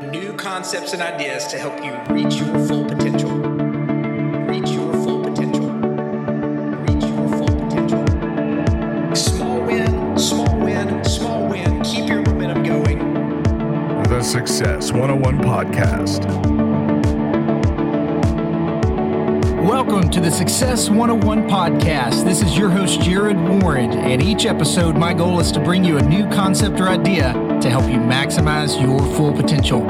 New concepts and ideas to help you reach your full potential. Reach your full potential. Reach your full potential. Small win, small win, small win. Keep your momentum going. The Success 101 Podcast. Welcome to the Success 101 podcast. This is your host, Jared Warren, and each episode, my goal is to bring you a new concept or idea to help you maximize your full potential.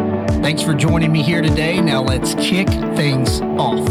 Thanks for joining me here today. Now, let's kick things off.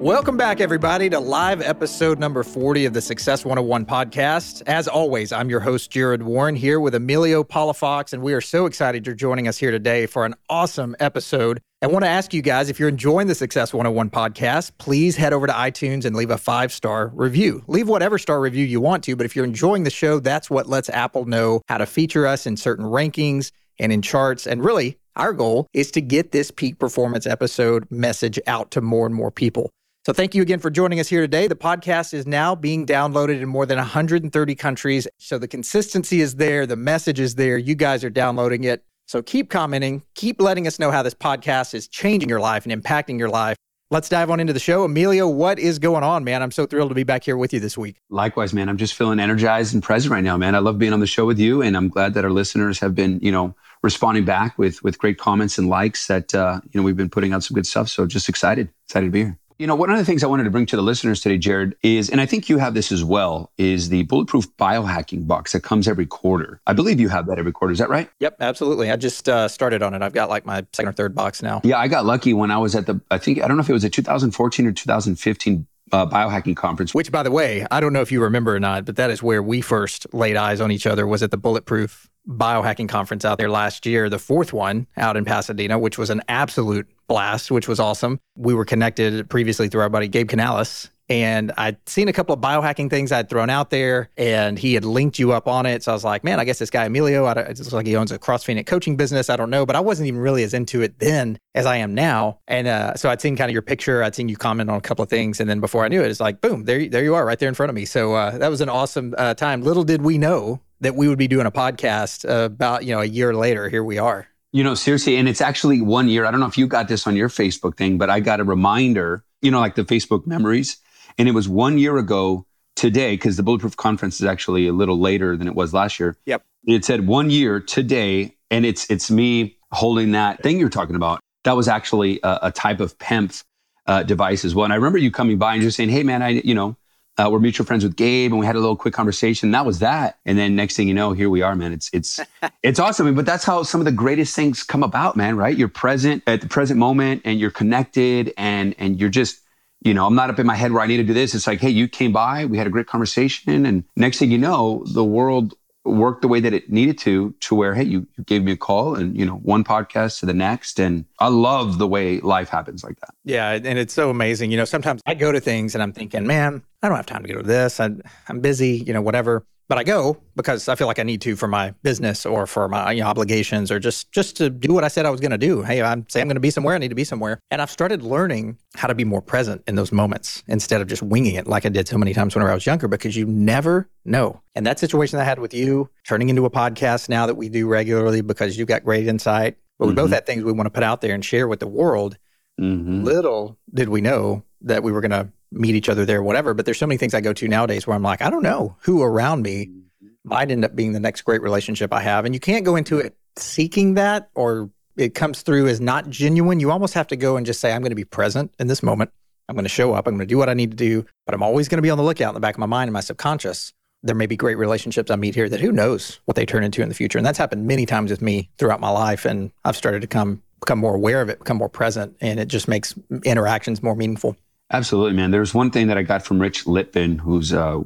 Welcome back, everybody, to live episode number 40 of the Success 101 podcast. As always, I'm your host, Jared Warren, here with Emilio Palafox, and we are so excited you're joining us here today for an awesome episode. I want to ask you guys if you're enjoying the Success 101 podcast, please head over to iTunes and leave a five star review. Leave whatever star review you want to, but if you're enjoying the show, that's what lets Apple know how to feature us in certain rankings and in charts. And really, our goal is to get this peak performance episode message out to more and more people. So thank you again for joining us here today. The podcast is now being downloaded in more than 130 countries. So the consistency is there, the message is there. You guys are downloading it. So keep commenting, keep letting us know how this podcast is changing your life and impacting your life. Let's dive on into the show. Emilio, what is going on, man? I'm so thrilled to be back here with you this week. Likewise, man. I'm just feeling energized and present right now, man. I love being on the show with you, and I'm glad that our listeners have been, you know, responding back with with great comments and likes. That uh, you know we've been putting out some good stuff. So just excited, excited to be here. You know, one of the things I wanted to bring to the listeners today, Jared, is, and I think you have this as well, is the bulletproof biohacking box that comes every quarter. I believe you have that every quarter. Is that right? Yep, absolutely. I just uh, started on it. I've got like my second or third box now. Yeah, I got lucky when I was at the, I think, I don't know if it was a 2014 or 2015 uh, biohacking conference. Which, by the way, I don't know if you remember or not, but that is where we first laid eyes on each other. Was at the Bulletproof Biohacking Conference out there last year, the fourth one out in Pasadena, which was an absolute blast, which was awesome. We were connected previously through our buddy Gabe Canales, and I'd seen a couple of biohacking things I'd thrown out there, and he had linked you up on it. So I was like, man, I guess this guy Emilio, I it's just like he owns a CrossFit coaching business. I don't know, but I wasn't even really as into it then as I am now. And uh, so I'd seen kind of your picture, I'd seen you comment on a couple of things, and then before I knew it, it's like, boom, there, there you are, right there in front of me. So uh, that was an awesome uh, time. Little did we know that we would be doing a podcast about you know a year later. Here we are. You know, seriously, and it's actually one year. I don't know if you got this on your Facebook thing, but I got a reminder, you know, like the Facebook memories. And it was one year ago today, because the Bulletproof Conference is actually a little later than it was last year. Yep. It said one year today, and it's it's me holding that thing you're talking about. That was actually a, a type of PEMF uh, device as well. And I remember you coming by and just saying, "Hey, man, I you know uh, we're mutual friends with Gabe, and we had a little quick conversation. That was that. And then next thing you know, here we are, man. It's it's it's awesome. But that's how some of the greatest things come about, man. Right? You're present at the present moment, and you're connected, and and you're just you know, I'm not up in my head where I need to do this. It's like, hey, you came by, we had a great conversation, and next thing you know, the world worked the way that it needed to to where hey you, you gave me a call and you know one podcast to the next. And i love the way life happens like that. Yeah and it's so amazing. You know sometimes i go to things and i'm thinking man i don't have time to go to this. I, i'm busy you know whatever but I go because I feel like I need to for my business or for my you know, obligations or just just to do what I said I was going to do. Hey, I'm say I'm going to be somewhere. I need to be somewhere, and I've started learning how to be more present in those moments instead of just winging it like I did so many times when I was younger. Because you never know. And that situation I had with you turning into a podcast now that we do regularly because you've got great insight. But we mm-hmm. both had things we want to put out there and share with the world. Mm-hmm. Little did we know that we were going to meet each other there, whatever. But there's so many things I go to nowadays where I'm like, I don't know who around me mm-hmm. might end up being the next great relationship I have. And you can't go into it seeking that or it comes through as not genuine. You almost have to go and just say, I'm going to be present in this moment. I'm going to show up. I'm going to do what I need to do, but I'm always going to be on the lookout in the back of my mind and my subconscious. There may be great relationships I meet here that who knows what they turn into in the future. And that's happened many times with me throughout my life. And I've started to come become more aware of it, become more present, and it just makes interactions more meaningful. Absolutely, man. There's one thing that I got from Rich Litvin, who's uh,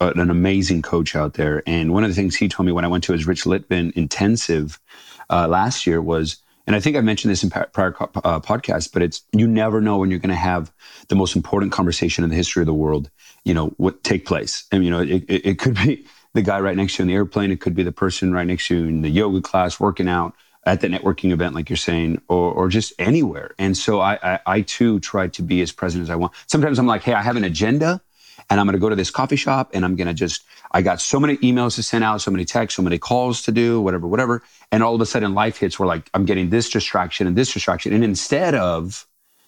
an amazing coach out there. And one of the things he told me when I went to his Rich Litvin intensive uh, last year was, and I think I mentioned this in prior uh, podcasts, but it's you never know when you're going to have the most important conversation in the history of the world. You know what take place, and you know it, it, it could be the guy right next to you in the airplane. It could be the person right next to you in the yoga class working out at the networking event, like you're saying, or, or just anywhere. And so I, I, I too try to be as present as I want. Sometimes I'm like, hey, I have an agenda and I'm going to go to this coffee shop and I'm going to just, I got so many emails to send out, so many texts, so many calls to do, whatever, whatever. And all of a sudden life hits where like, I'm getting this distraction and this distraction. And instead of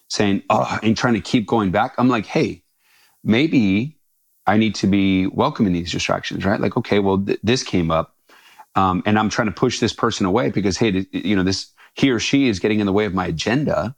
saying, oh, and trying to keep going back, I'm like, hey, maybe I need to be welcoming these distractions, right? Like, okay, well, th- this came up. Um, and I'm trying to push this person away because, hey, you know, this, he or she is getting in the way of my agenda.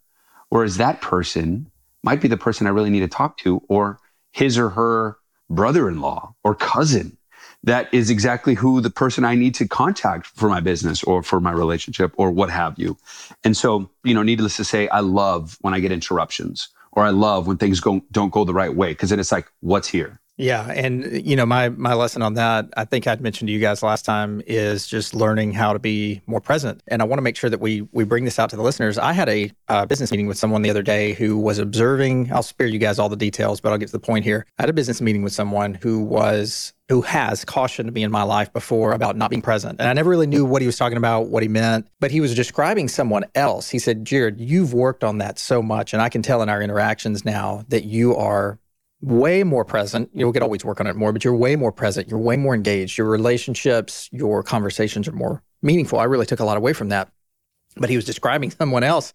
Whereas that person might be the person I really need to talk to, or his or her brother in law or cousin that is exactly who the person I need to contact for my business or for my relationship or what have you. And so, you know, needless to say, I love when I get interruptions or I love when things go, don't go the right way because then it's like, what's here? Yeah, and you know my my lesson on that, I think I'd mentioned to you guys last time, is just learning how to be more present. And I want to make sure that we we bring this out to the listeners. I had a uh, business meeting with someone the other day who was observing. I'll spare you guys all the details, but I'll get to the point here. I had a business meeting with someone who was who has cautioned me in my life before about not being present. And I never really knew what he was talking about, what he meant, but he was describing someone else. He said, Jared, you've worked on that so much. And I can tell in our interactions now that you are way more present. You know, we could always work on it more, but you're way more present. You're way more engaged. Your relationships, your conversations are more meaningful. I really took a lot away from that. But he was describing someone else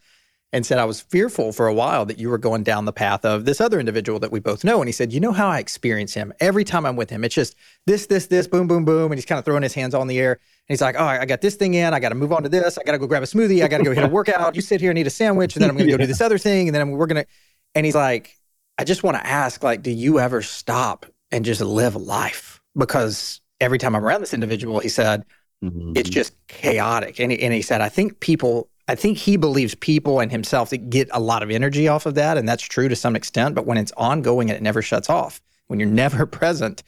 and said, I was fearful for a while that you were going down the path of this other individual that we both know. And he said, You know how I experience him every time I'm with him? It's just this, this, this, boom, boom, boom. And he's kind of throwing his hands on the air. And he's like, Oh, I got this thing in. I got to move on to this. I got to go grab a smoothie. I got to go hit a workout. You sit here and eat a sandwich. And then I'm going to go do this other thing. And then we're going to. And he's like, I just want to ask, like, do you ever stop and just live life? Because every time I'm around this individual, he said, mm-hmm. it's just chaotic. And he, and he said, I think people, I think he believes people and himself that get a lot of energy off of that. And that's true to some extent. But when it's ongoing and it never shuts off, when you're never present,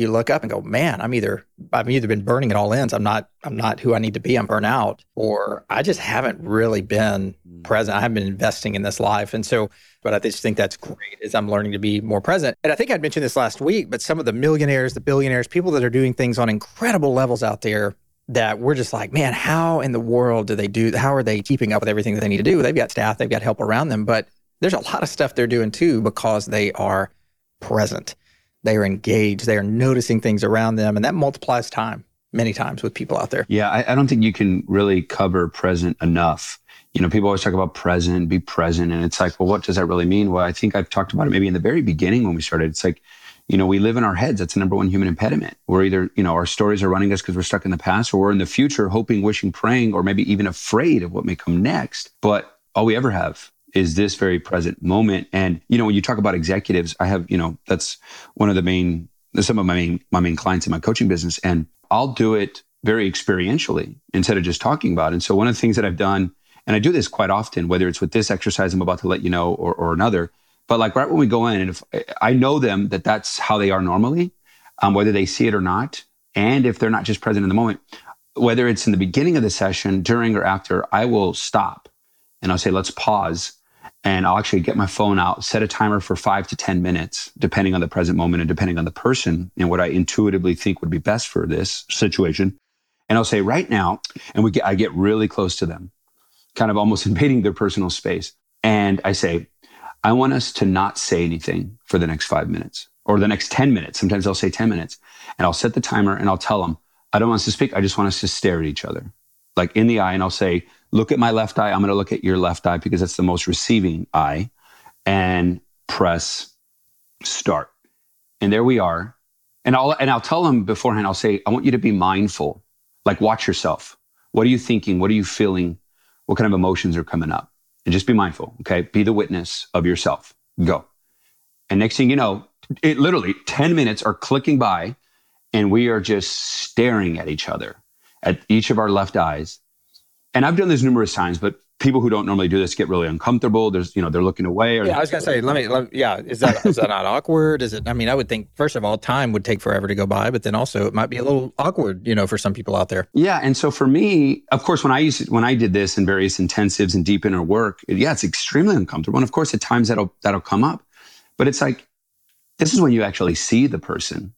you look up and go, man, I'm either I've either been burning at all ends. I'm not I'm not who I need to be. I'm burnt out, or I just haven't really been mm. present. I haven't been investing in this life, and so. But I just think that's great as I'm learning to be more present. And I think I'd mentioned this last week, but some of the millionaires, the billionaires, people that are doing things on incredible levels out there that we're just like, man, how in the world do they do? How are they keeping up with everything that they need to do? They've got staff, they've got help around them, but there's a lot of stuff they're doing too because they are present. They are engaged. They are noticing things around them, and that multiplies time many times with people out there. Yeah, I, I don't think you can really cover present enough. You know, people always talk about present, be present, and it's like, well, what does that really mean? Well, I think I've talked about it maybe in the very beginning when we started. It's like, you know, we live in our heads. That's the number one human impediment. We're either, you know, our stories are running us because we're stuck in the past, or we're in the future, hoping, wishing, praying, or maybe even afraid of what may come next. But all we ever have is this very present moment. And, you know, when you talk about executives, I have, you know, that's one of the main, some of my main, my main clients in my coaching business. And I'll do it very experientially instead of just talking about it. And so one of the things that I've done, and I do this quite often, whether it's with this exercise I'm about to let you know or, or another, but like right when we go in, and if I know them that that's how they are normally, um, whether they see it or not, and if they're not just present in the moment, whether it's in the beginning of the session, during or after, I will stop and I'll say, let's pause and I'll actually get my phone out, set a timer for five to 10 minutes, depending on the present moment and depending on the person and what I intuitively think would be best for this situation. And I'll say right now, and we get, I get really close to them, kind of almost invading their personal space. And I say, I want us to not say anything for the next five minutes or the next 10 minutes. Sometimes I'll say 10 minutes and I'll set the timer and I'll tell them, I don't want us to speak. I just want us to stare at each other, like in the eye. And I'll say, look at my left eye. I'm going to look at your left eye because that's the most receiving eye and press start. And there we are. And I'll, and I'll tell them beforehand, I'll say, I want you to be mindful, like watch yourself. What are you thinking? What are you feeling? What kind of emotions are coming up? And just be mindful. Okay. Be the witness of yourself. Go. And next thing you know, it literally 10 minutes are clicking by and we are just staring at each other at each of our left eyes and I've done this numerous times, but people who don't normally do this get really uncomfortable. There's, you know, they're looking away. Or, yeah, I was gonna say, let me, let me, yeah, is that is that not awkward? Is it? I mean, I would think first of all, time would take forever to go by, but then also it might be a little awkward, you know, for some people out there. Yeah, and so for me, of course, when I used when I did this in various intensives and deep inner work, yeah, it's extremely uncomfortable. And of course, at times that'll that'll come up, but it's like this is when you actually see the person.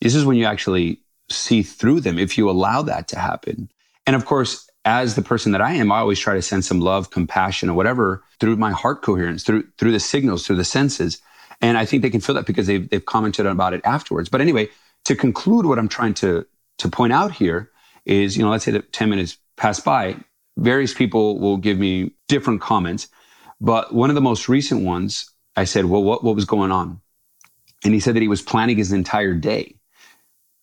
This is when you actually see through them if you allow that to happen. And of course, as the person that I am, I always try to send some love, compassion, or whatever through my heart coherence, through through the signals, through the senses. And I think they can feel that because they've, they've commented about it afterwards. But anyway, to conclude what I'm trying to, to point out here is, you know, let's say that 10 minutes pass by, various people will give me different comments. But one of the most recent ones, I said, well, what, what was going on? And he said that he was planning his entire day.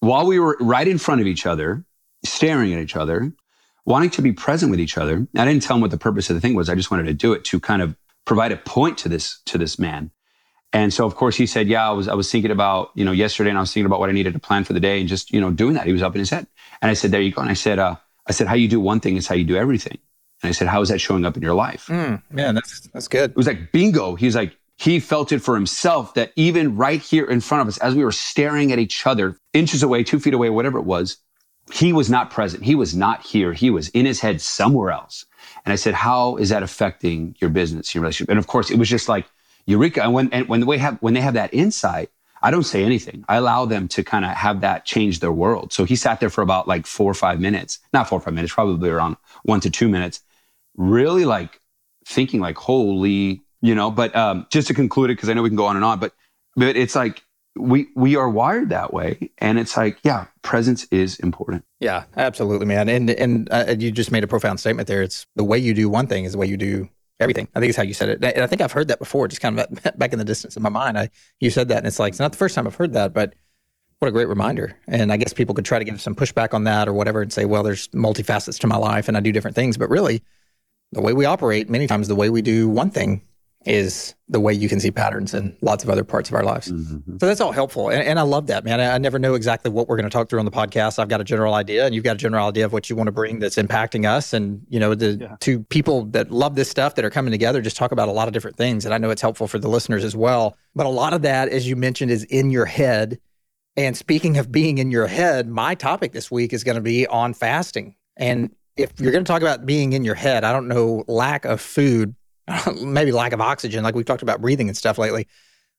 While we were right in front of each other, staring at each other, wanting to be present with each other. I didn't tell him what the purpose of the thing was. I just wanted to do it to kind of provide a point to this, to this man. And so, of course, he said, "Yeah, I was I was thinking about you know yesterday, and I was thinking about what I needed to plan for the day, and just you know doing that." He was up in his head, and I said, "There you go." And I said, uh, "I said how you do one thing is how you do everything." And I said, "How is that showing up in your life?" Mm, man, that's that's good. It was like bingo. He's like he felt it for himself that even right here in front of us, as we were staring at each other, inches away, two feet away, whatever it was, he was not present. He was not here. He was in his head somewhere else. And I said, "How is that affecting your business, your relationship?" And of course, it was just like eureka. And when, and when they have, when they have that insight, I don't say anything. I allow them to kind of have that change their world. So he sat there for about like four or five minutes, not four or five minutes, probably around one to two minutes, really like thinking like, holy, you know, but, um, just to conclude it, cause I know we can go on and on, but, but it's like, we, we are wired that way. And it's like, yeah, presence is important. Yeah, absolutely, man. And, and uh, you just made a profound statement there. It's the way you do one thing is the way you do everything. I think it's how you said it. And I think I've heard that before, just kind of back in the distance in my mind. I you said that, and it's like it's not the first time I've heard that, but what a great reminder. And I guess people could try to give some pushback on that or whatever, and say, well, there's multifacets to my life, and I do different things. But really, the way we operate, many times, the way we do one thing is the way you can see patterns in lots of other parts of our lives. Mm-hmm. So that's all helpful. And, and, I love that, man. I, I never know exactly what we're going to talk through on the podcast. I've got a general idea and you've got a general idea of what you want to bring that's impacting us. And, you know, the yeah. two people that love this stuff that are coming together just talk about a lot of different things. And I know it's helpful for the listeners as well. But a lot of that, as you mentioned, is in your head. And speaking of being in your head, my topic this week is going to be on fasting. And if you're going to talk about being in your head, I don't know, lack of food maybe lack of oxygen, like we've talked about breathing and stuff lately.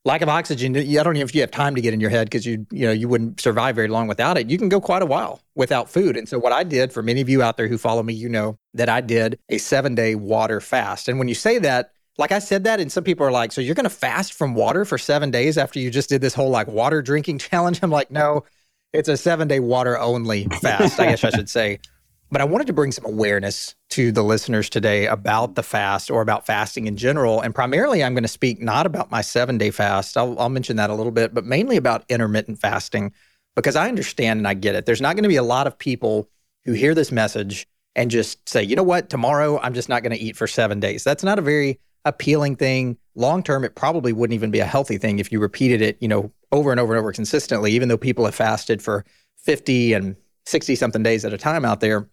Lack of oxygen, I don't know if you have time to get in your head because you you know you wouldn't survive very long without it. You can go quite a while without food. And so what I did for many of you out there who follow me, you know that I did a seven day water fast. And when you say that, like I said that, and some people are like, so you're to fast from water for seven days after you just did this whole like water drinking challenge? I'm like, no, it's a seven day water only fast. I guess I should say. But I wanted to bring some awareness to the listeners today about the fast or about fasting in general. And primarily, I'm going to speak not about my seven day fast. I'll, I'll, mention that a little bit, but mainly about intermittent fasting because I understand and I get it. There's not going to be a lot of people who hear this message and just say, you know what, tomorrow I'm just not going to eat for seven days. That's not a very appealing thing. Long term, it probably wouldn't even be a healthy thing if you repeated it, you know, over and over and over consistently, even though people have fasted for 50 and 60 something days at a time out there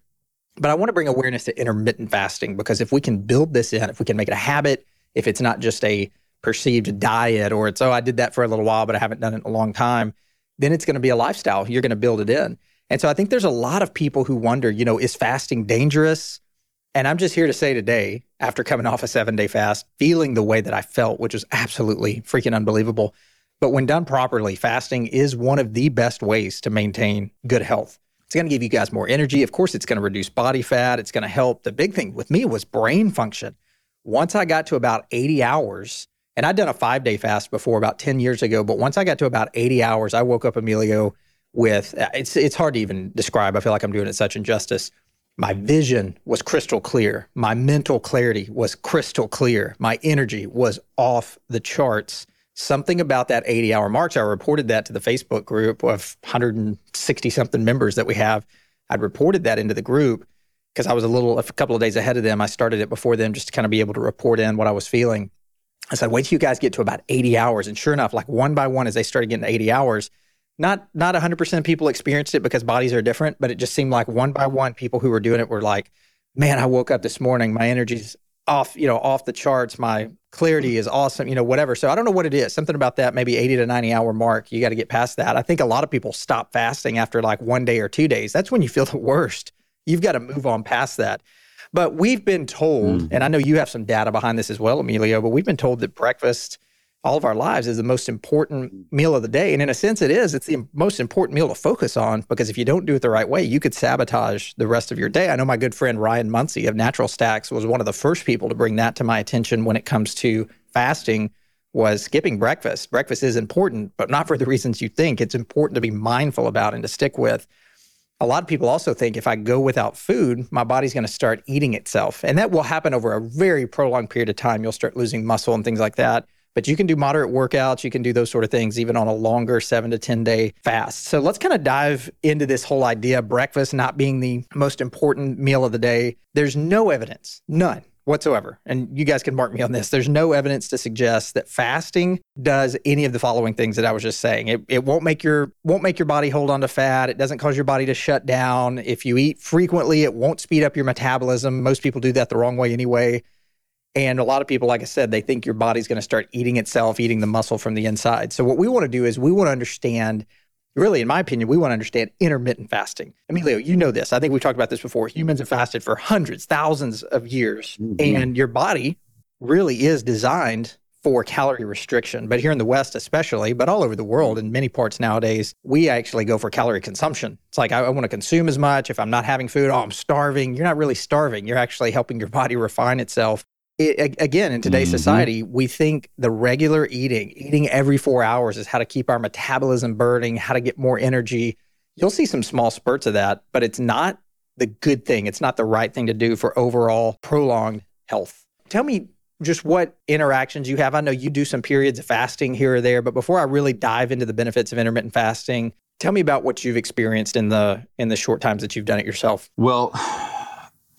but I want to bring awareness to intermittent fasting because if we can build this in, if we can make it a habit, if it's not just a perceived diet or it's, oh, I did that for a little while, but I haven't done it in a long time, then it's going to be a lifestyle. You're going to build it in. And so I think there's a lot of people who wonder, you know, is fasting dangerous? And I'm just here to say today, after coming off a seven day fast, feeling the way that I felt, which was absolutely freaking unbelievable. But when done properly, fasting is one of the best ways to maintain good health. It's going to give you guys more energy. Of course, it's going to reduce body fat. It's going to help. The big thing with me was brain function. Once I got to about 80 hours, and I'd done a five day fast before about 10 years ago, but once I got to about 80 hours, I woke up Emilio with uh, it's it's hard to even describe. I feel like I'm doing it such injustice. My vision was crystal clear. My mental clarity was crystal clear. My energy was off the charts something about that 80 hour march. I reported that to the Facebook group of 160 something members that we have. I'd reported that into the group because I was a little, a couple of days ahead of them. I started it before them just to kind of be able to report in what I was feeling. I said, wait till you guys get to about 80 hours. And sure enough, like one by one, as they started getting to 80 hours, not not 100% of people experienced it because bodies are different, but it just seemed like one by one, people who were doing it were like, man, I woke up this morning, my energy's off, you know, off the charts. My clarity is awesome, you know, whatever. So I don't know what it is. Something about that, maybe 80 to 90 hour mark. You got to get past that. I think a lot of people stop fasting after like one day or two days. That's when you feel the worst. You've got to move on past that. But we've been told, mm. and I know you have some data behind this as well, Emilio, but we've been told that breakfast all of our lives is the most important meal of the day. And in a sense, it is. It's the most important meal to focus on because if you don't do it the right way, you could sabotage the rest of your day. I know my good friend Ryan Munsey of Natural Stacks was one of the first people to bring that to my attention when it comes to fasting was skipping breakfast. Breakfast is important, but not for the reasons you think. It's important to be mindful about and to stick with. A lot of people also think if I go without food, my body's going to start eating itself. And that will happen over a very prolonged period of time. You'll start losing muscle and things like that. But you can do moderate workouts, you can do those sort of things even on a longer seven to 10 day fast. So let's kind of dive into this whole idea breakfast not being the most important meal of the day. There's no evidence, none whatsoever. And you guys can mark me on this. There's no evidence to suggest that fasting does any of the following things that I was just saying. It, it won't make your won't make your body hold on to fat. It doesn't cause your body to shut down. If you eat frequently, it won't speed up your metabolism. Most people do that the wrong way anyway. And a lot of people, like I said, they think your body's going to start eating itself, eating the muscle from the inside. So, what we want to do is we want to understand, really, in my opinion, we want to understand intermittent fasting. Emilio, you know this. I think we've talked about this before. Humans have fasted for hundreds, thousands of years, mm-hmm. and your body really is designed for calorie restriction. But here in the West, especially, but all over the world in many parts nowadays, we actually go for calorie consumption. It's like, I, I want to consume as much. If I'm not having food, oh, I'm starving. You're not really starving. You're actually helping your body refine itself it, again, in today's mm-hmm. society, we think the regular eating, eating every four hours, is how to keep our metabolism burning, how to get more energy. You'll see some small spurts of that, but it's not the good thing. It's not the right thing to do for overall prolonged health. Tell me just what interactions you have. I know you do some periods of fasting here or there, but before I really dive into the benefits of intermittent fasting, tell me about what you've experienced in the in the short times that you've done it yourself. Well,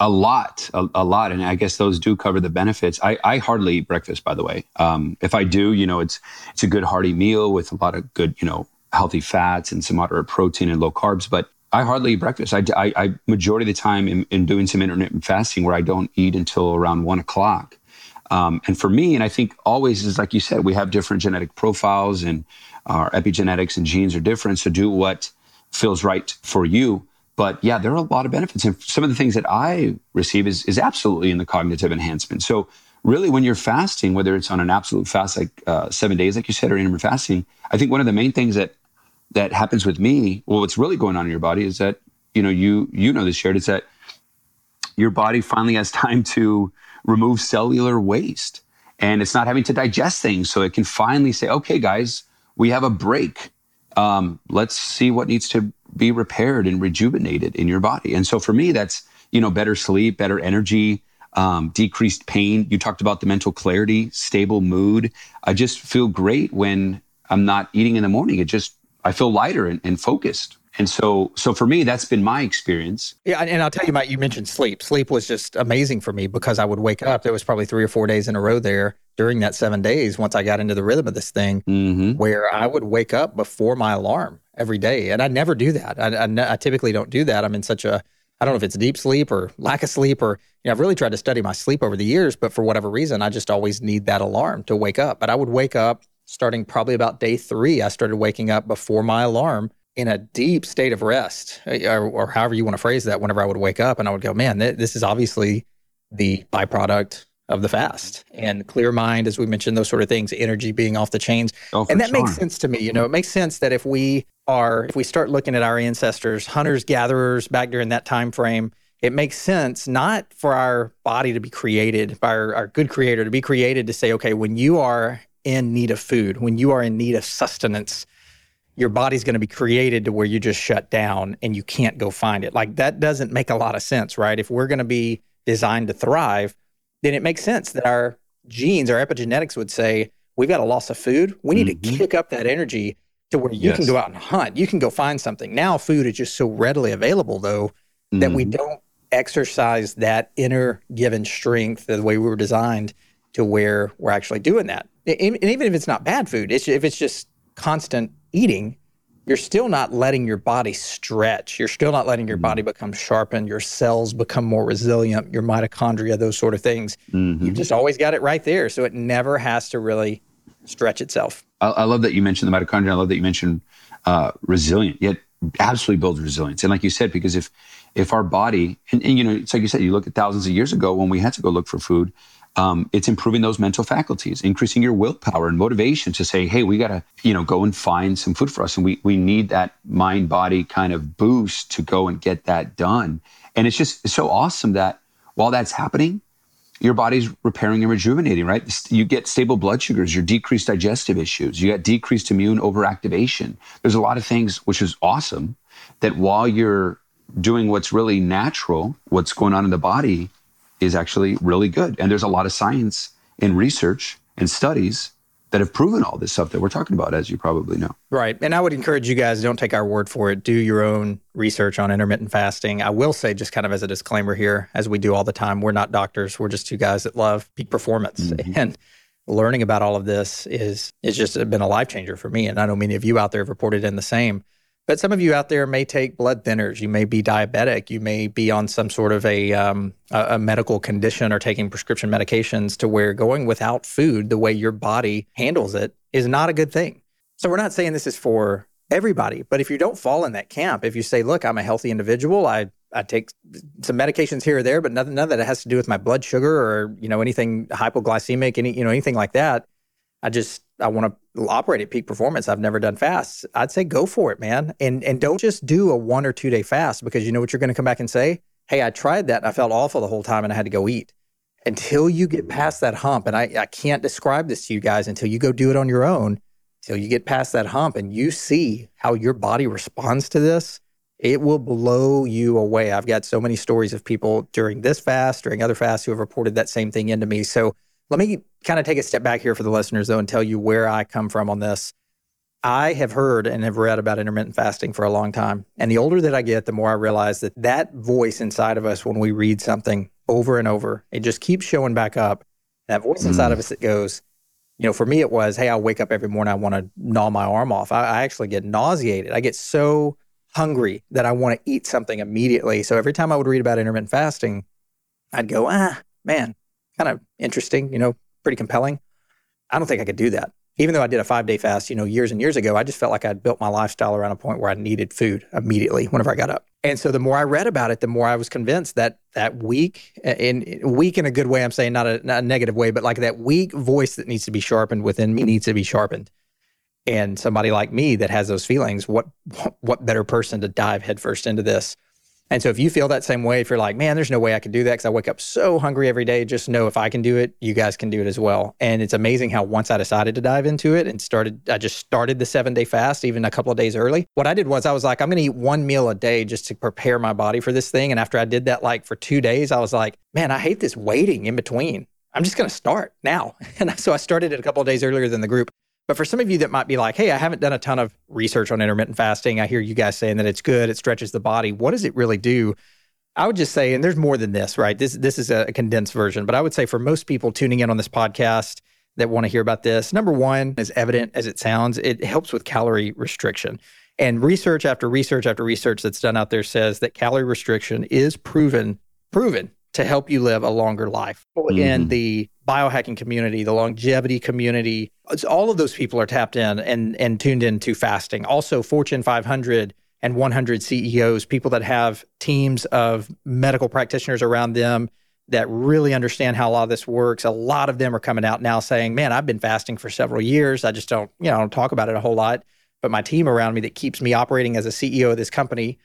a lot, a, a, lot, and I guess those do cover the benefits. I, I hardly eat breakfast, by the way. Um, if I do, you know, it's it's a good hearty meal with a lot of good, you know, healthy fats and some moderate protein and low carbs. But I hardly eat breakfast. I, I, I majority of the time in, in, doing some intermittent fasting where I don't eat until around one o'clock. Um, and for me, and I think always is like you said, we have different genetic profiles and our epigenetics and genes are different. So do what feels right for you. But yeah, there are a lot of benefits. And some of the things that I receive is, is absolutely in the cognitive enhancement. So really when you're fasting, whether it's on an absolute fast, like uh, seven days, like you said, or intermittent fasting, I think one of the main things that, that happens with me, well, what's really going on in your body is that, you know, you, you know this Jared, is that your body finally has time to remove cellular waste and it's not having to digest things. So it can finally say, okay, guys, we have a break. Um, let's see what needs to be repaired and rejuvenated in your body. And so for me, that's, you know, better sleep, better energy, um, decreased pain. You talked about the mental clarity, stable mood. I just feel great when I'm not eating in the morning. It just, I feel lighter and, and focused. And so, so for me, that's been my experience. Yeah, and I'll tell you, Matt, you mentioned sleep. Sleep was just amazing for me because I would wake up. There was probably three or four days in a row there during that seven days. Once I got into the rhythm of this thing, mm-hmm. where I would wake up before my alarm every day, and I never do that. I, I, I typically don't do that. I'm in such a I don't know if it's deep sleep or lack of sleep or you know, I've really tried to study my sleep over the years, but for whatever reason, I just always need that alarm to wake up. But I would wake up starting probably about day three. I started waking up before my alarm in a deep state of rest, eh, or, or, however you want to phrase that, whenever I would wake up and I would go, man, th- this is obviously the byproduct of the fast and clear mind, as we mentioned, those sort of things, energy being off the chains. Oh, and that sure. makes sense to me. You know, it makes sense that if we are, if we start looking at our ancestors, hunters, gatherers back during that time frame, it makes sense not for our body to be created by our, our good creator to be created to say, okay, when you are in need of food, when you are in need of sustenance, your body's going to be created to where you just shut down and you can't go find it. Like that doesn't make a lot of sense, right? If we're going to be designed to thrive, then it makes sense that our genes, our epigenetics would say, we've got a loss of food. We need mm-hmm. to kick up that energy to where you yes. can go out and hunt. You can go find something. Now food is just so readily available though mm-hmm. that we mm-hmm. don't exercise that inner given strength the way we were designed to where we're actually doing that. And even if it's not bad food, it's, if it's just constant eating, you're still not letting your body stretch. You're still not letting your body mm-hmm. become sharpened, your cells become more resilient, your mitochondria, those sort of things. Mm-hmm. You've just always got it right there. So it never has to really stretch itself. I, I love that you mentioned the mitochondria. I love that you mentioned uh, resilient, yet absolutely builds resilience. And like you said, because if if our body, and, and you know, it's like you said, you look at thousands of years ago when we had to go look for food, um, it's improving those mental faculties, increasing your willpower and motivation to say, hey, we got to, you know, go and find some food for us. And we, we need that mind body kind of boost to go and get that done. And it's just it's so awesome that while that's happening, your body's repairing and rejuvenating, right? You get stable blood sugars, your decreased digestive issues, you got decreased immune overactivation. There's a lot of things, which is awesome, that while you're doing what's really natural, what's going on in the body is actually really good. And there's a lot of science and research and studies that have proven all this stuff that we're talking about, as you probably know. Right. And I would encourage you guys, don't take our word for it. Do your own research on intermittent fasting. I will say, just kind of as a disclaimer here, as we do all the time, we're not doctors. We're just two guys that love peak performance. Mm-hmm. And learning about all of this is is just been a life changer for me. And I know many of you out there have reported in the same. But some of you out there may take blood thinners. You may be diabetic. You may be on some sort of a, um, a, a medical condition or taking prescription medications to where going without food, the way your body handles it, is not a good thing. So we're not saying this is for everybody, but if you don't fall in that camp, if you say, "Look, I'm a healthy individual. I I take some medications here or there, but nothing, none of that has to do with my blood sugar or you know anything hypoglycemic, any you know anything like that." I just I want to operate at peak performance. I've never done fasts. I'd say go for it, man. And and don't just do a one or two day fast because you know what you're going to come back and say, "Hey, I tried that and I felt awful the whole time and I had to go eat." Until you get past that hump, and I, I can't describe this to you guys until you go do it on your own, until you get past that hump and you see how your body responds to this, it will blow you away. I've got so many stories of people during this fast, during other fasts who have reported that same thing into me. So let me kind of take a step back here for the listeners, though, and tell you where I come from on this. I have heard and have read about intermittent fasting for a long time. And the older that I get, the more I realize that that voice inside of us when we read something over and over, it just keeps showing back up. That voice mm. inside of us that goes, you know, for me, it was, hey, I wake up every morning, I want to gnaw my arm off. I, I actually get nauseated. I get so hungry that I want to eat something immediately. So every time I would read about intermittent fasting, I'd go, ah, man, kind of interesting, you know, pretty compelling. I don't think I could do that. Even though I did a five day fast, you know, years and years ago, I just felt like I'd built my lifestyle around a point where I needed food immediately whenever I got up. And so the more I read about it, the more I was convinced that that weak, in weak in a good way, I'm saying not a, not a negative way, but like that weak voice that needs to be sharpened within me needs to be sharpened. And somebody like me that has those feelings, what what better person to dive headfirst into this and so if you feel that same way, if you're like, man, there's no way I could do that because I wake up so hungry every day, just know if I can do it, you guys can do it as well. And it's amazing how once I decided to dive into it and started, I just started the seven day fast even a couple of days early. What I did was I was like, I'm going to eat one meal a day just to prepare my body for this thing. And after I did that, like for two days, I was like, man, I hate this waiting in between. I'm just going to start now. And so I started it a couple of days earlier than the group. But for some of you that might be like, hey, I haven't done a ton of research on intermittent fasting. I hear you guys saying that it's good, it stretches the body. What does it really do? I would just say, and there's more than this, right? This this is a condensed version, but I would say for most people tuning in on this podcast that want to hear about this, number one, as evident as it sounds, it helps with calorie restriction. And research after research after research that's done out there says that calorie restriction is proven proven to help you live a longer life. Mm-hmm. In the biohacking community, the longevity community, all of those people are tapped in and and tuned into fasting. Also, Fortune 500 and 100 CEOs, people that have teams of medical practitioners around them that really understand how a lot of this works. A lot of them are coming out now saying, "Man, I've been fasting for several years. I just don't, you know, don't talk about it a whole lot." But my team around me that keeps me operating as a CEO of this company,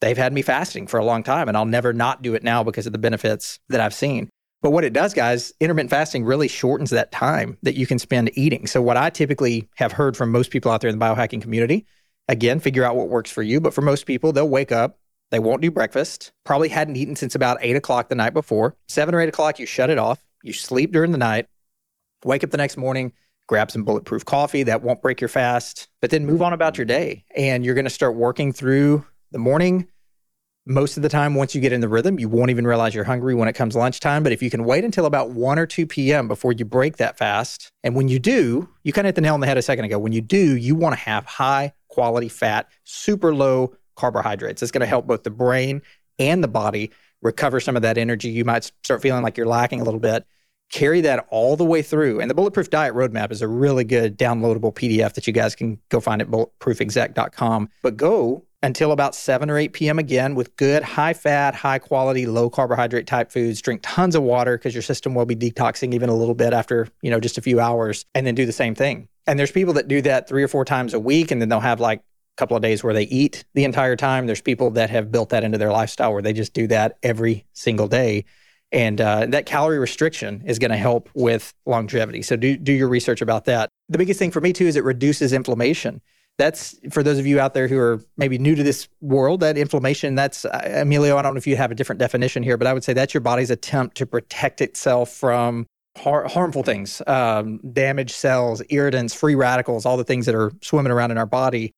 they've had me fasting for a long time, and I'll never not do it now because of the benefits that I've seen. But what it does, guys, intermittent fasting really shortens that time that you can spend eating. So, what I typically have heard from most people out there in the biohacking community, again, figure out what works for you. But for most people, they'll wake up, they won't do breakfast, probably hadn't eaten since about eight o'clock the night before. Seven or eight o'clock, you shut it off, you sleep during the night, wake up the next morning, grab some bulletproof coffee that won't break your fast, but then move on about your day. And you're going to start working through the morning most of the time, once you get in the rhythm, you won't even realize you're hungry when it comes lunchtime. But if you can wait until about 1 or 2 p.m. before you break that fast, and when you do, you kind of hit the nail on the head a second ago. When you do, you want to have high quality fat, super low carbohydrates. It's going to help both the brain and the body recover some of that energy. You might start feeling like you're lacking a little bit. Carry that all the way through. And the Bulletproof Diet Roadmap is a really good downloadable PDF that you guys can go find at bulletproofexec.com. But go until about 7 or 8 p.m. again with good, high fat, high quality, low carbohydrate type foods. Drink tons of water because your system will be detoxing even a little bit after, you know, just a few hours and then do the same thing. And there's people that do that three or four times a week and then they'll have like a couple of days where they eat the entire time. There's people that have built that into their lifestyle where they just do that every single day. And uh, that calorie restriction is going to help with longevity. So do, do your research about that. The biggest thing for me, too, is it reduces inflammation. That's for those of you out there who are maybe new to this world, that inflammation, that's uh, Emilio. I don't know if you have a different definition here, but I would say that's your body's attempt to protect itself from har- harmful things, um, damaged cells, irritants, free radicals, all the things that are swimming around in our body.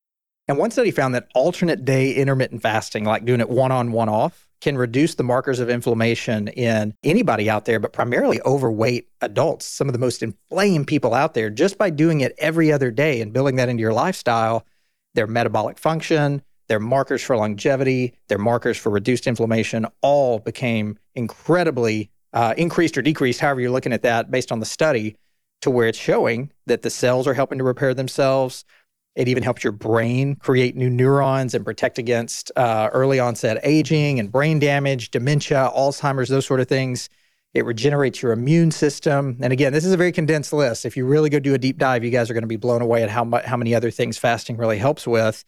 And one study found that alternate day intermittent fasting, like doing it one on, one off, can reduce the markers of inflammation in anybody out there, but primarily overweight adults, some of the most inflamed people out there, just by doing it every other day and building that into your lifestyle, their metabolic function, their markers for longevity, their markers for reduced inflammation all became incredibly uh, increased or decreased, however you're looking at that based on the study, to where it's showing that the cells are helping to repair themselves. It even helps your brain create new neurons and protect against uh, early onset aging and brain damage, dementia, Alzheimer's, those sort of things. It regenerates your immune system. And again, this is a very condensed list. If you really go do a deep dive, you guys are going to be blown away at how, mu- how many other things fasting really helps with.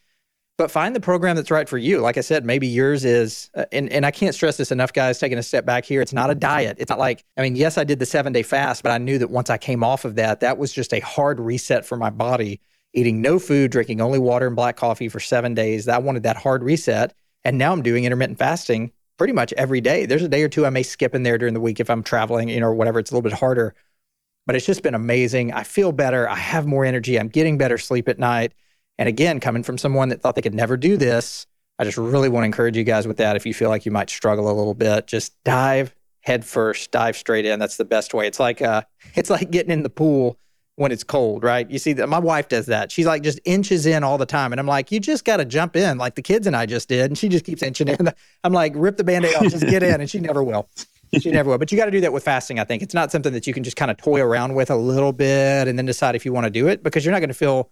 But find the program that's right for you. Like I said, maybe yours is, uh, and, and I can't stress this enough, guys, taking a step back here. It's not a diet. It's not like, I mean, yes, I did the seven day fast, but I knew that once I came off of that, that was just a hard reset for my body eating no food, drinking only water and black coffee for seven days. I wanted that hard reset. And now I'm doing intermittent fasting pretty much every day. There's a day or two I may skip in there during the week if I'm traveling, you know, or whatever. It's a little bit harder, but it's just been amazing. I feel better. I have more energy. I'm getting better sleep at night. And again, coming from someone that thought they could never do this, I just really want to encourage you guys with that. If you feel like you might struggle a little bit, just dive head first, dive straight in. That's the best way. It's like uh, it's like getting in the pool when it's cold, right? You see that my wife does that. She's like just inches in all the time. And I'm like, you just got to jump in like the kids and I just did. And she just keeps inching in. I'm like, rip the band aid off, just get in. And she never will. She never will. But you got to do that with fasting, I think. It's not something that you can just kind of toy around with a little bit and then decide if you want to do it because you're not going to feel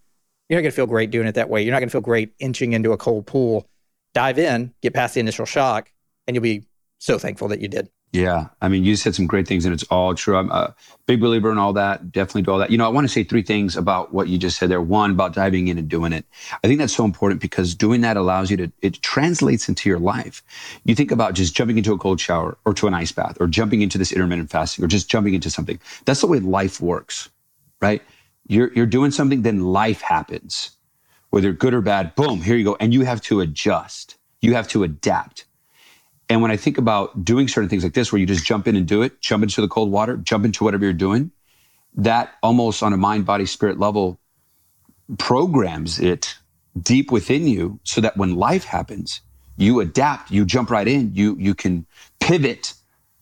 you're not going to feel great doing it that way. You're not going to feel great inching into a cold pool. Dive in, get past the initial shock, and you'll be so thankful that you did. Yeah. I mean, you said some great things and it's all true. I'm a big believer in all that. Definitely do all that. You know, I want to say three things about what you just said there. One, about diving in and doing it. I think that's so important because doing that allows you to, it translates into your life. You think about just jumping into a cold shower or to an ice bath or jumping into this intermittent fasting or just jumping into something. That's the way life works, right? You're, you're doing something, then life happens. Whether good or bad, boom, here you go. And you have to adjust. You have to adapt and when I think about doing certain things like this, where you just jump in and do it, jump into the cold water, jump into whatever you're doing, that almost on a mind, body, spirit level programs it deep within you so that when life happens, you adapt, you jump right in, you, you can pivot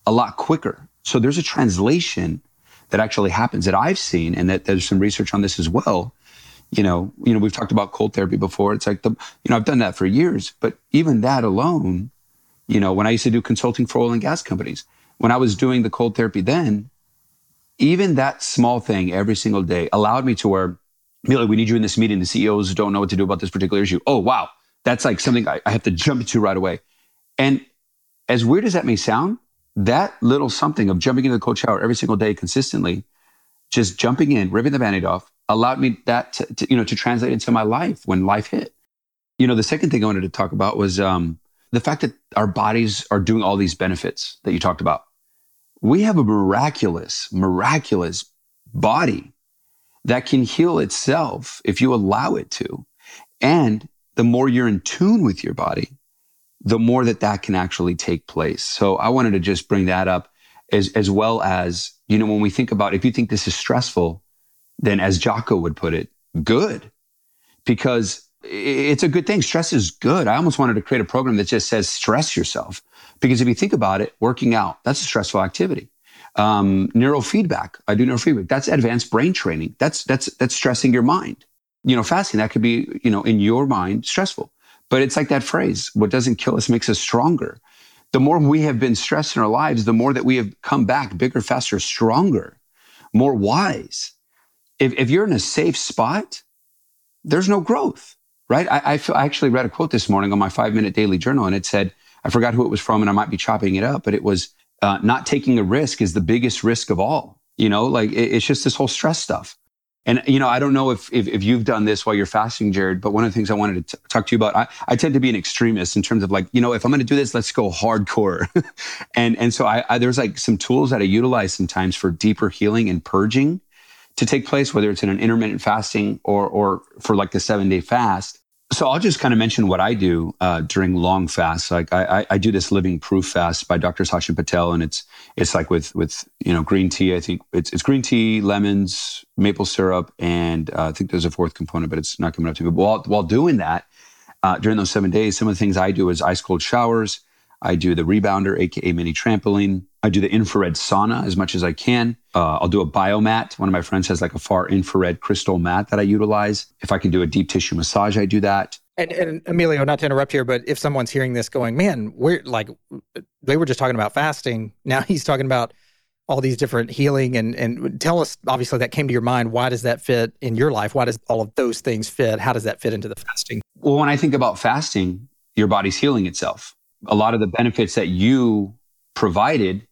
a lot quicker. So there's a translation that actually happens that I've seen and that there's some research on this as well. You know, you know, we've talked about cold therapy before. It's like the, you know, I've done that for years, but even that alone, you know, when I used to do consulting for oil and gas companies, when I was doing the cold therapy then, even that small thing every single day allowed me to where, Millie, we need you in this meeting. The CEOs don't know what to do about this particular issue. Oh, wow. That's like something I, I have to jump into right away. And as weird as that may sound, that little something of jumping into the cold shower every single day consistently, just jumping in, ripping the band-aid off, allowed me that to, to, you know to translate into my life when life hit. You know, the second thing I wanted to talk about was um, the fact that our bodies are doing all these benefits that you talked about. We have a miraculous, miraculous body that can heal itself if you allow it to. And the more you're in tune with your body, the more that that can actually take place. So I wanted to just bring that up as, as well as, you know, when we think about if you think this is stressful, then as Jocko would put it, good. Because it's a good thing. Stress is good. I almost wanted to create a program that just says stress yourself. Because if you think about it, working out, that's a stressful activity. Um, neurofeedback, I do neurofeedback. That's advanced brain training. That's, that's, that's stressing your mind. You know, fasting, that could be, you know, in your mind, stressful. But it's like that phrase, what doesn't kill us makes us stronger. The more we have been stressed in our lives, the more that we have come back bigger, faster, stronger, more wise. If, if you're in a safe spot, there's no growth right? I, I, I actually read a quote this morning on my five minute daily journal and it said, I forgot who it was from and I might be chopping it up, but it was uh, not taking a risk is the biggest risk of all. You know, like it, it's just this whole stress stuff. And you know, I don't know if, if, if you've done this while you're fasting, Jared. But one of the things I wanted to t- talk to you about, I, I tend to be an extremist in terms of like, you know, if I'm going to do this, let's go hardcore. and and so I, I there's like some tools that I utilize sometimes for deeper healing and purging to take place, whether it's in an intermittent fasting or or for like the seven day fast. So I'll just kind of mention what I do uh, during long fasts. Like I, I, do this living proof fast by Dr. Sachin Patel, and it's it's like with with you know green tea. I think it's it's green tea, lemons, maple syrup, and uh, I think there's a fourth component, but it's not coming up to me. But while while doing that, uh, during those seven days, some of the things I do is ice cold showers. I do the rebounder, aka mini trampoline. I do the infrared sauna as much as I can. Uh, I'll do a biomat. One of my friends has like a far infrared crystal mat that I utilize. If I can do a deep tissue massage, I do that. And, and Emilio, not to interrupt here, but if someone's hearing this going, man, we're like, they were just talking about fasting. Now he's talking about all these different healing and and tell us obviously that came to your mind why does that fit in your life why does all of those things fit how does that fit into the fasting well when i think about fasting your body's healing itself a lot of the benefits that you provided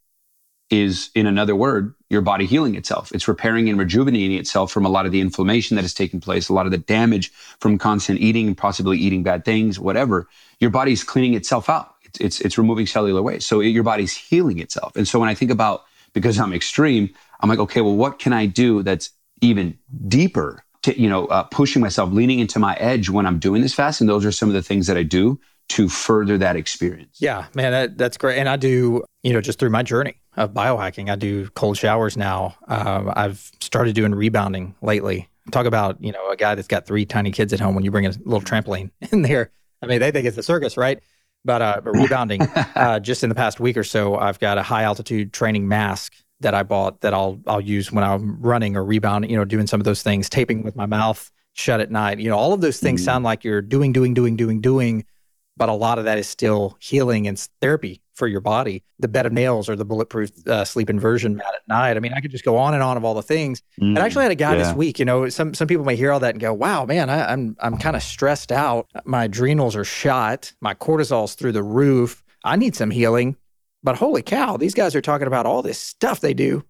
is in another word your body healing itself. It's repairing and rejuvenating itself from a lot of the inflammation that has taken place a lot of the damage from constant eating possibly eating bad things whatever. Your body's cleaning itself out. It's it's, it's removing cellular waste. So your body's healing itself. And so when i think about because i'm extreme i'm like okay well what can i do that's even deeper to you know uh, pushing myself leaning into my edge when i'm doing this fast? And those are some of the things that i do to further that experience. Yeah, man, that, that's great. And I do, you know, just through my journey of biohacking, I do cold showers now. Um, I've started doing rebounding lately. Talk about, you know, a guy that's got three tiny kids at home when you bring a little trampoline in there. I mean, they think it's a circus, right? But, uh, but rebounding, uh, just in the past week or so, I've got a high altitude training mask that I bought that I'll I'll use when I'm running or rebounding, you know, doing some of those things, taping with my mouth shut at night. You know, all of those things mm. sound like you're doing, doing, doing, doing, doing but a lot of that is still healing and therapy for your body. The bed of nails or the bulletproof uh, sleep inversion mat at night. I mean, I could just go on and on of all the things. Mm, and I actually had a guy yeah. this week. You know, some some people may hear all that and go, "Wow, man, I, I'm I'm kind of stressed out. My adrenals are shot. My cortisol's through the roof. I need some healing." But holy cow, these guys are talking about all this stuff they do.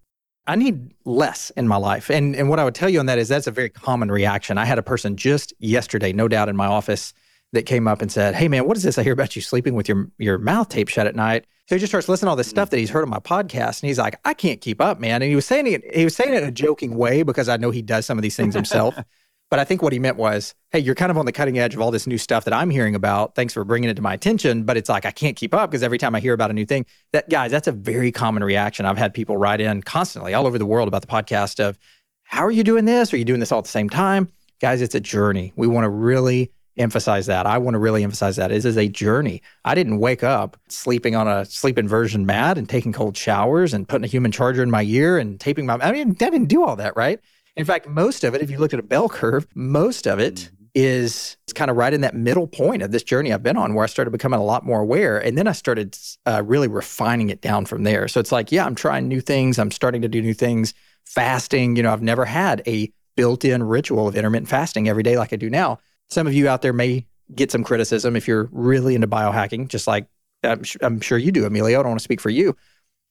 I need less in my life. And and what I would tell you on that is that's a very common reaction. I had a person just yesterday, no doubt in my office that came up and said, "Hey man, what is this I hear about you sleeping with your your mouth taped shut at night?" So he just starts listening to all this stuff that he's heard on my podcast, and he's like, "I can't keep up, man." And he was saying it, he was saying it in a joking way because I know he does some of these things himself. but I think what he meant was, "Hey, you're kind of on the cutting edge of all this new stuff that I'm hearing about. Thanks for bringing it to my attention." But it's like I can't keep up because every time I hear about a new thing, that guys, that's a very common reaction. I've had people write in constantly all over the world about the podcast of, "How are you doing this? Are you doing this all at the same time?" Guys, it's a journey. We want to really emphasize that. I want to really emphasize that. This is a journey. I didn't wake up sleeping on a sleep inversion mat and taking cold showers and putting a human charger in my ear and taping my. I mean, I didn't do all that, right? In fact, most of it, if you look at a bell curve, most of it is mm-hmm. kind of right in that middle point of this journey I've been on, where I started becoming a lot more aware, and then I started uh, really refining it down from there. So it's like, yeah, I'm trying new things. I'm starting to do new things. Fasting, you know, I've never had a built-in ritual of intermittent fasting every day like I do now some of you out there may get some criticism if you're really into biohacking, just like I'm, I'm sure you do, Emilio. I don't want to speak for you,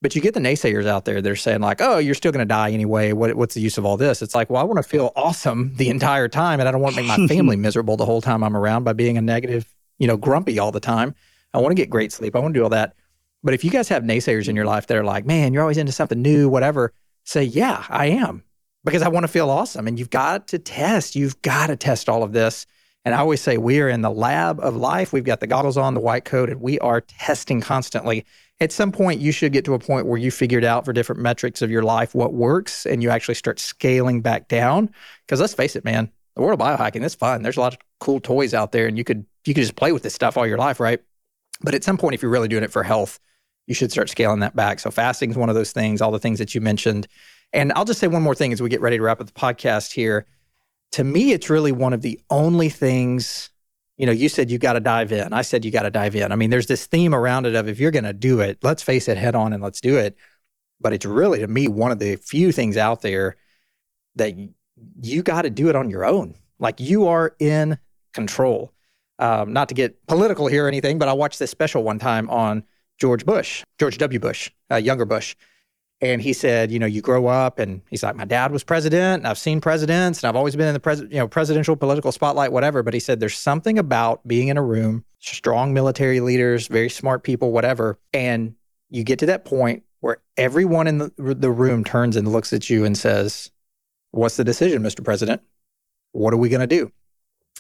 but you get the naysayers out there. They're saying like, "Oh, you're still going to die anyway. What, what's the use of all this?" It's like, well, I want to feel awesome the entire time, and I don't want to make my family miserable the whole time I'm around by being a negative, you know, grumpy all the time. I want to get great sleep. I want to do all that. But if you guys have naysayers in your life that are like, "Man, you're always into something new, whatever," say, "Yeah, I am," because I want to feel awesome. And you've got to test. You've got to test all of this and I always say we are in the lab of life. We've got the goggles on, the white coat, and we are testing constantly. At some point, you should get to a point where you figured out for different metrics of your life what works and you actually start scaling back down. Because let's face it, man, the world of biohacking is fun. There's a lot of cool toys out there and you could you could just play with this stuff all your life, right? But at some point, if you're really doing it for health, you should start scaling that back. So fasting is one of those things, all the things that you mentioned. And I'll just say one more thing as we get ready to wrap up the podcast here to me, it's really one of the only things. You know, you said you got to dive in. I said you got to dive in. I mean, there's this theme around it of if you're going to do it, let's face it head on and let's do it. But it's really, to me, one of the few things out there that you got to do it on your own. Like you are in control. Um, not to get political here or anything, but I watched this special one time on George Bush, George W. Bush, uh, younger Bush, And he said, you know, you grow up and he's like, my dad was president and I've seen presidents and I've always been in the pres- you know, presidential political spotlight, whatever. But he said, there's something about being in a room, strong military leaders, very smart people, whatever. And you get to that point where everyone in the, the room turns and looks at you and says, what's the decision, Mr. President? What are we going to do?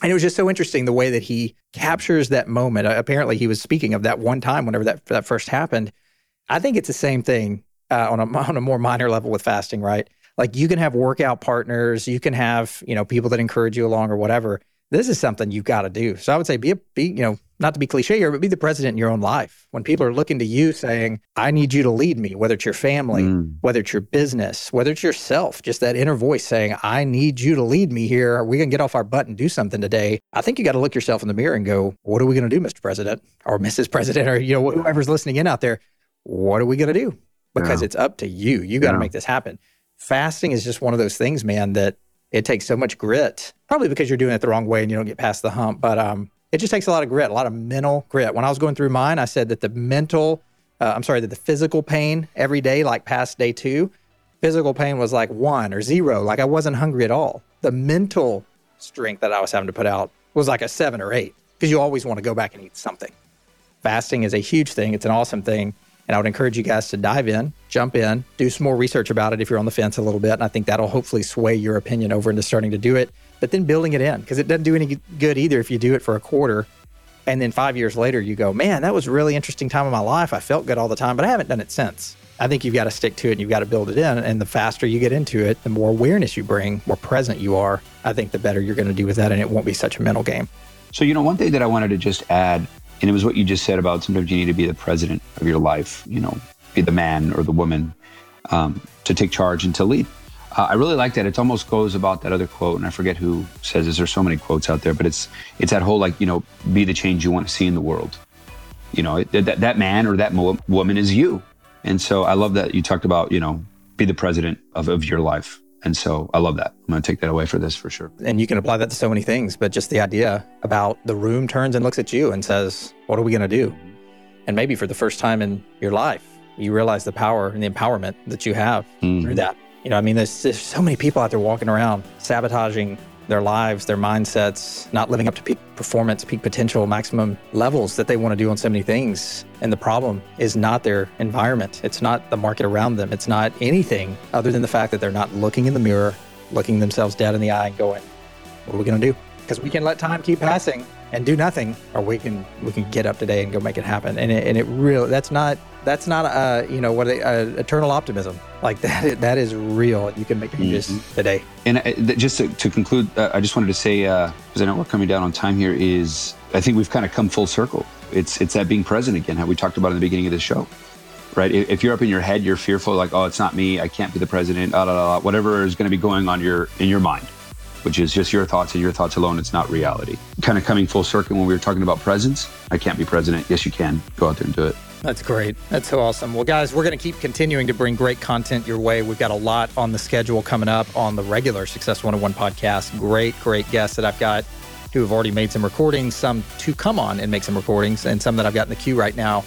And it was just so interesting the way that he captures that moment. Apparently, he was speaking of that one time whenever that, that first happened. I think it's the same thing uh, on, a, on a more minor level with fasting, right? Like you can have workout partners, you can have, you know, people that encourage you along or whatever. This is something you've got to do. So I would say be, a, be, you know, not to be cliche here, but be the president in your own life. When people are looking to you saying, I need you to lead me, whether it's your family, mm. whether it's your business, whether it's yourself, just that inner voice saying, I need you to lead me here. Are we going to get off our butt and do something today? I think you got to look yourself in the mirror and go, what are we going to do, Mr. President or Mrs. President or, you know, whoever's listening in out there? What are we going to do? Because yeah. it's up to you. You got to yeah. make this happen. Fasting is just one of those things, man, that it takes so much grit, probably because you're doing it the wrong way and you don't get past the hump. But um, it just takes a lot of grit, a lot of mental grit. When I was going through mine, I said that the mental, uh, I'm sorry, that the physical pain every day, like past day two, physical pain was like one or zero. Like I wasn't hungry at all. The mental strength that I was having to put out was like a seven or eight because you always want to go back and eat something. Fasting is a huge thing. It's an awesome thing. And I would encourage you guys to dive in, jump in, do some more research about it if you're on the fence a little bit. And I think that'll hopefully sway your opinion over into starting to do it but then building it in because it doesn't do any good either if you do it for a quarter and then five years later you go, man, that was a really interesting time of my life. I felt good all the time, but I haven't done it since. I think you've got to stick to it and you've got to build it in. And the faster you get into it, the more awareness you bring, more present you are. I think the better you're going to do with that. And it won't be such a mental game. So, you know, one thing that I wanted to just add, and it was what you just said about sometimes you need to be the president of your life, you know, be the man or the woman um, to take charge and to lead. Uh, I really like that. It almost goes about that other quote, and I forget who says this. There's so many quotes out there, but it's it's that whole like you know, be the change you want to see in the world. You know, that that man or that mo- woman is you, and so I love that you talked about you know, be the president of of your life. And so I love that. I'm going to take that away for this for sure. And you can apply that to so many things, but just the idea about the room turns and looks at you and says, What are we going to do? And maybe for the first time in your life, you realize the power and the empowerment that you have mm. through that. You know, I mean, there's, there's so many people out there walking around sabotaging their lives, their mindsets, not living up to peak performance, peak potential, maximum levels that they want to do on so many things. And the problem is not their environment. It's not the market around them. It's not anything other than the fact that they're not looking in the mirror, looking themselves dead in the eye and going, what are we going to do? Because we can let time keep passing and do nothing, or we can we can get up today and go make it happen. And it, and it really that's not that's not a you know what a, a eternal optimism like that. That is real. You can make changes mm-hmm. today. And uh, just to, to conclude, uh, I just wanted to say because uh, I know we're coming down on time here. Is I think we've kind of come full circle. It's it's that being present again, how we talked about in the beginning of the show right? If you're up in your head, you're fearful, like, oh, it's not me, I can't be the president, blah, blah, blah, whatever is going to be going on your in your mind which is just your thoughts and your thoughts alone. It's not reality. Kind of coming full circle when we were talking about presence. I can't be president. Yes, you can. Go out there and do it. That's great. That's so awesome. Well, guys, we're going to keep continuing to bring great content your way. We've got a lot on the schedule coming up on the regular Success 101 podcast. Great, great guests that I've got who have already made some recordings, some to come on and make some recordings, and some that I've got in the queue right now.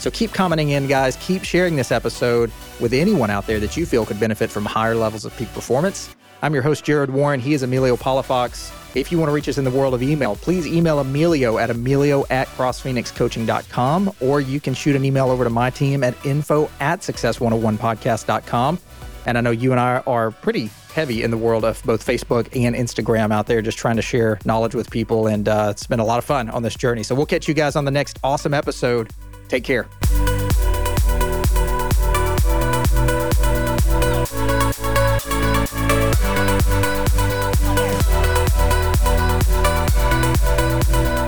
So keep commenting in, guys. Keep sharing this episode with anyone out there that you feel could benefit from higher levels of peak performance. I'm your host, Jared Warren. He is Emilio Palafox. If you want to reach us in the world of email, please email Emilio at emilio at crossphoenixcoaching.com, or you can shoot an email over to my team at info at success101podcast.com. And I know you and I are pretty heavy in the world of both Facebook and Instagram out there, just trying to share knowledge with people. And uh, it's been a lot of fun on this journey. So we'll catch you guys on the next awesome episode. Take care. We'll